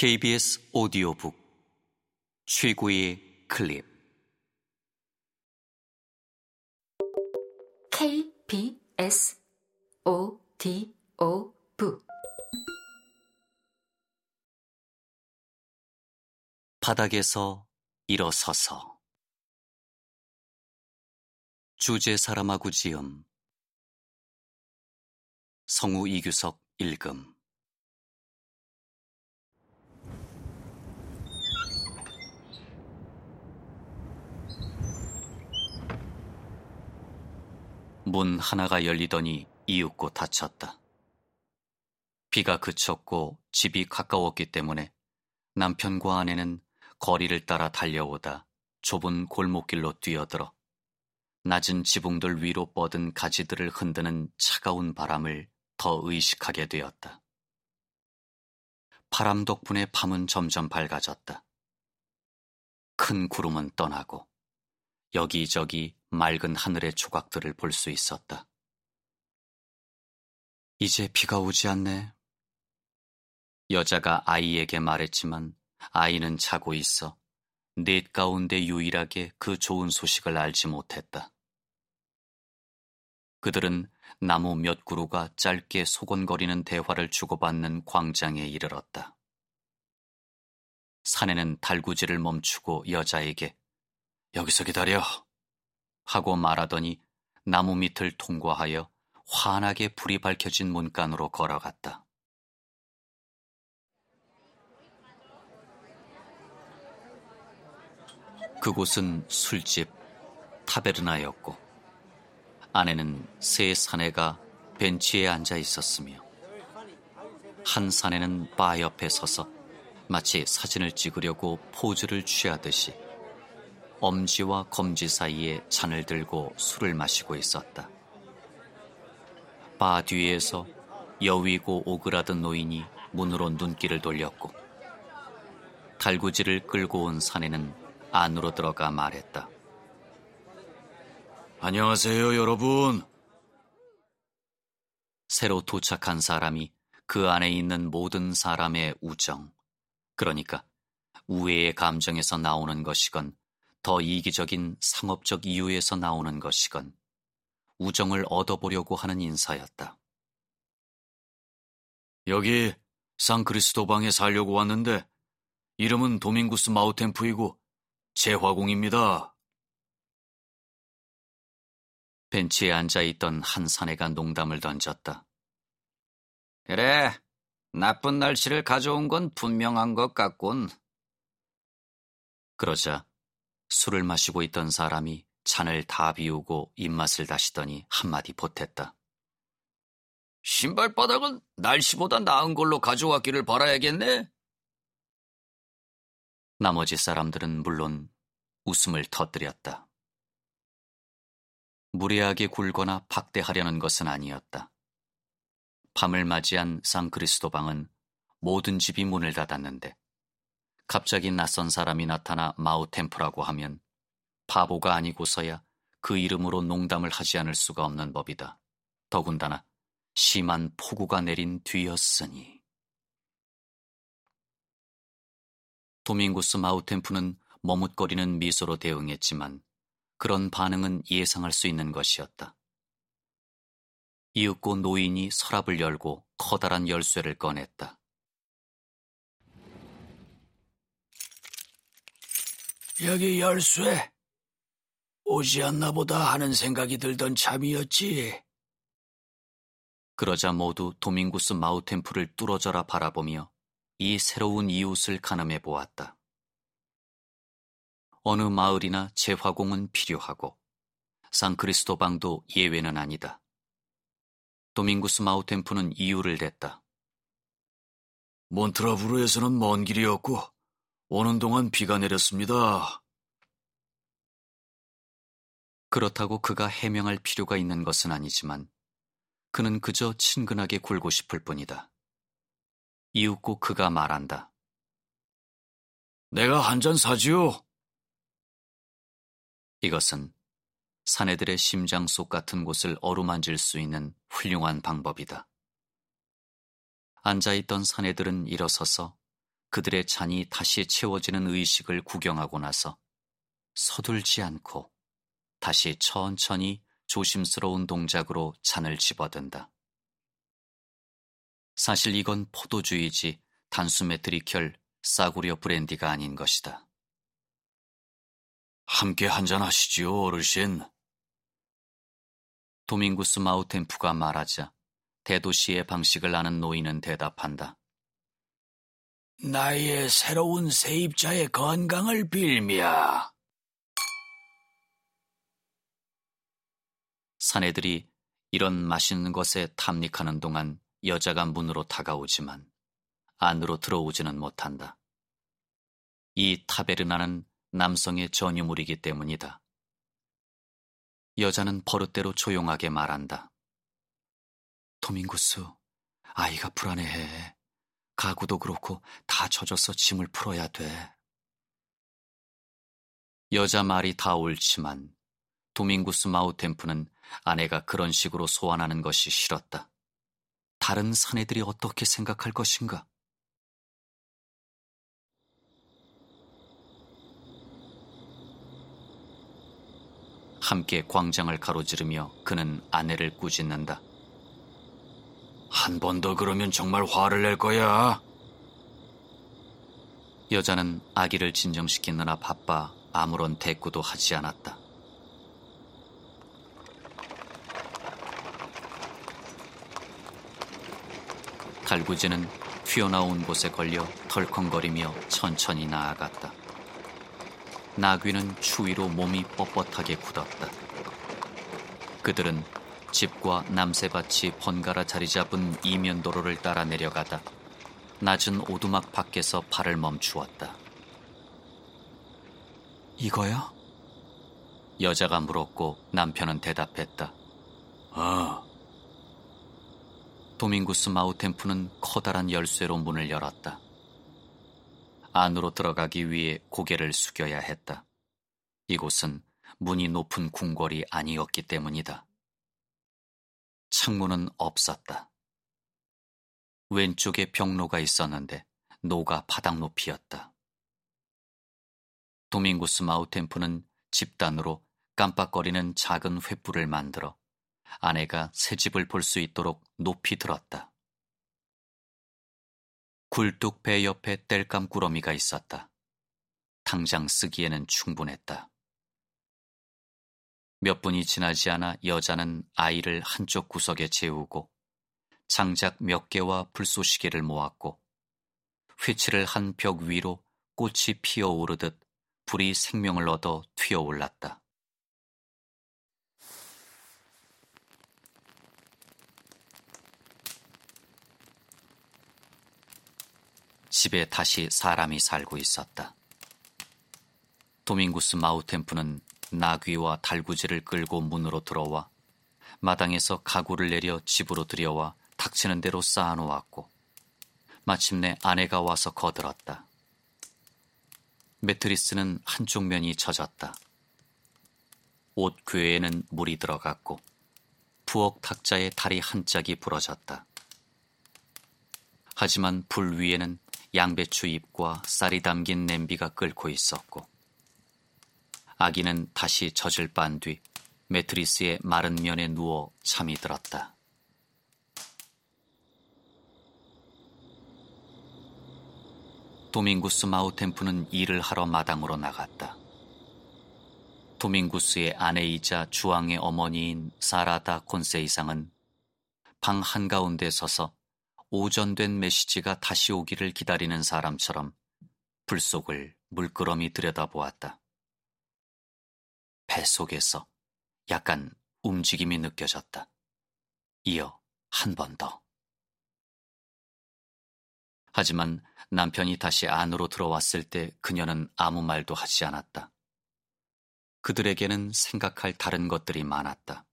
KBS 오디오북. 최고의 클립. KBS 오디오북. 바닥에서 일어서서. 주제 사람하고 지음. 성우 이규석 읽음 문 하나가 열리더니 이윽고 닫혔다. 비가 그쳤고 집이 가까웠기 때문에 남편과 아내는 거리를 따라 달려오다 좁은 골목길로 뛰어들어 낮은 지붕들 위로 뻗은 가지들을 흔드는 차가운 바람을 더 의식하게 되었다. 바람 덕분에 밤은 점점 밝아졌다. 큰 구름은 떠나고 여기저기 맑은 하늘의 조각들을 볼 수 있었다. 이제 비가 오지 않네. 여자가 아이에게 말했지만 아이는 자고 있어 넷 가운데 유일하게 그 좋은 소식을 알지 못했다. 그들은 나무 몇 그루가 짧게 소곤거리는 대화를 주고받는 광장에 이르렀다. 사내는 달구지를 멈추고 여자에게 여기서 기다려 하고 말하더니 나무 밑을 통과하여 환하게 불이 밝혀진 문간으로 걸어갔다. 그곳은 술집 타베르나였고 아내는 세 사내가 벤치에 앉아 있었으며 한 사내는 바 옆에 서서 마치 사진을 찍으려고 포즈를 취하듯이 엄지와 검지 사이에 잔을 들고 술을 마시고 있었다. 바 뒤에서 여위고 오그라든 노인이 문으로 눈길을 돌렸고 달구지를 끌고 온 사내는 안으로 들어가 말했다. 안녕하세요, 여러분. 새로 도착한 사람이 그 안에 있는 모든 사람의 우정, 그러니까 우애의 감정에서 나오는 것이건 더 이기적인 상업적 이유에서 나오는 것이건 우정을 얻어보려고 하는 인사였다. 여기 상크리스토방에 살려고 왔는데 이름은 도밍구스 마우템프이고 재화공입니다. 벤치에 앉아있던 한 사내가 농담을 던졌다. 그래, 나쁜 날씨를 가져온 건 분명한 것 같군. 그러자 술을 마시고 있던 사람이 잔을 다 비우고 입맛을 다시더니 한마디 보탰다. 신발바닥은 날씨보다 나은 걸로 가져왔기를 바라야겠네. 나머지 사람들은 물론 웃음을 터뜨렸다. 무례하게 굴거나 박대하려는 것은 아니었다. 밤을 맞이한 상크리스도방은 모든 집이 문을 닫았는데 갑자기 낯선 사람이 나타나 마우템프라고 하면 바보가 아니고서야 그 이름으로 농담을 하지 않을 수가 없는 법이다. 더군다나 심한 폭우가 내린 뒤였으니. 도밍구스 마우템프는 머뭇거리는 미소로 대응했지만 그런 반응은 예상할 수 있는 것이었다. 이윽고 노인이 서랍을 열고 커다란 열쇠를 꺼냈다. 여기 열쇠. 오지 않나 보다 하는 생각이 들던 참이었지. 그러자 모두 도밍구스 마우템프를 뚫어져라 바라보며 이 새로운 이웃을 가늠해 보았다. 어느 마을이나 재화공은 필요하고 상크리스토방도 예외는 아니다. 도밍구스 마우템프는 이유를 댔다. 몬트라브르에서는 먼 길이었고 오는 동안 비가 내렸습니다. 그렇다고 그가 해명할 필요가 있는 것은 아니지만 그는 그저 친근하게 굴고 싶을 뿐이다. 이윽고 그가 말한다. 내가 한 잔 사지요. 이것은 사내들의 심장 속 같은 곳을 어루만질 수 있는 훌륭한 방법이다. 앉아있던 사내들은 일어서서 그들의 잔이 다시 채워지는 의식을 구경하고 나서 서둘지 않고 다시 천천히 조심스러운 동작으로 잔을 집어든다. 사실 이건 포도주이지 단수 메트리켈 싸구려 브랜디가 아닌 것이다. 함께 한잔 하시지요, 어르신. 도밍구스 마우템프가 말하자 대도시의 방식을 아는 노인은 대답한다. 나의 새로운 세입자의 건강을 빌며. 사내들이 이런 맛있는 것에 탐닉하는 동안 여자가 문으로 다가오지만 안으로 들어오지는 못한다. 이 타베르나는 남성의 전유물이기 때문이다. 여자는 버릇대로 조용하게 말한다. 도밍구스, 아이가 불안해해. 가구도 그렇고 다 젖어서 짐을 풀어야 돼. 여자 말이 다 옳지만 도밍구스 마우템프는 아내가 그런 식으로 소환하는 것이 싫었다. 다른 사내들이 어떻게 생각할 것인가? 함께 광장을 가로지르며 그는 아내를 꾸짖는다. 한 번 더 그러면 정말 화를 낼 거야. 여자는 아기를 진정시키느라 바빠 아무런 대꾸도 하지 않았다. 달구지는 튀어나온 곳에 걸려 덜컹거리며 천천히 나아갔다. 나귀는 추위로 몸이 뻣뻣하게 굳었다. 그들은 집과 남새밭이 번갈아 자리 잡은 이면 도로를 따라 내려가다 낮은 오두막 밖에서 발을 멈추었다. 이거야? 여자가 물었고 남편은 대답했다. 아, 도밍구스 마우템프는 커다란 열쇠로 문을 열었다. 안으로 들어가기 위해 고개를 숙여야 했다. 이곳은 문이 높은 궁궐이 아니었기 때문이다. 창문은 없었다. 왼쪽에 벽로가 있었는데 노가 바닥 높이였다. 도밍구스 마우템프는 집단으로 깜빡거리는 작은 횃불을 만들어 아내가 새 집을 볼 수 있도록 높이 들었다. 굴뚝 배 옆에 땔감 꾸러미가 있었다. 당장 쓰기에는 충분했다. 몇 분이 지나지 않아 여자는 아이를 한쪽 구석에 재우고 장작 몇 개와 불쏘시개를 모았고 휘치를 한 벽 위로 꽃이 피어오르듯 불이 생명을 얻어 튀어올랐다. 집에 다시 사람이 살고 있었다. 도밍구스 마우템프는 나귀와 달구지를 끌고 문으로 들어와 마당에서 가구를 내려 집으로 들여와 닥치는 대로 쌓아놓았고 마침내 아내가 와서 거들었다. 매트리스는 한쪽 면이 젖었다. 옷 궤에는 물이 들어갔고 부엌 탁자의 다리 한 짝이 부러졌다. 하지만 불 위에는 양배추 잎과 쌀이 담긴 냄비가 끓고 있었고 아기는 다시 젖을 빤 뒤 매트리스의 마른 면에 누워 잠이 들었다. 도밍구스 마우템프는 일을 하러 마당으로 나갔다. 도밍구스의 아내이자 주왕의 어머니인 사라다 콘세이상은 방 한가운데 서서 오전된 메시지가 다시 오기를 기다리는 사람처럼 불 속을 물끄러미 들여다보았다. 뱃속에서 약간 움직임이 느껴졌다. 이어 한 번 더. 하지만 남편이 다시 안으로 들어왔을 때 그녀는 아무 말도 하지 않았다. 그들에게는 생각할 다른 것들이 많았다.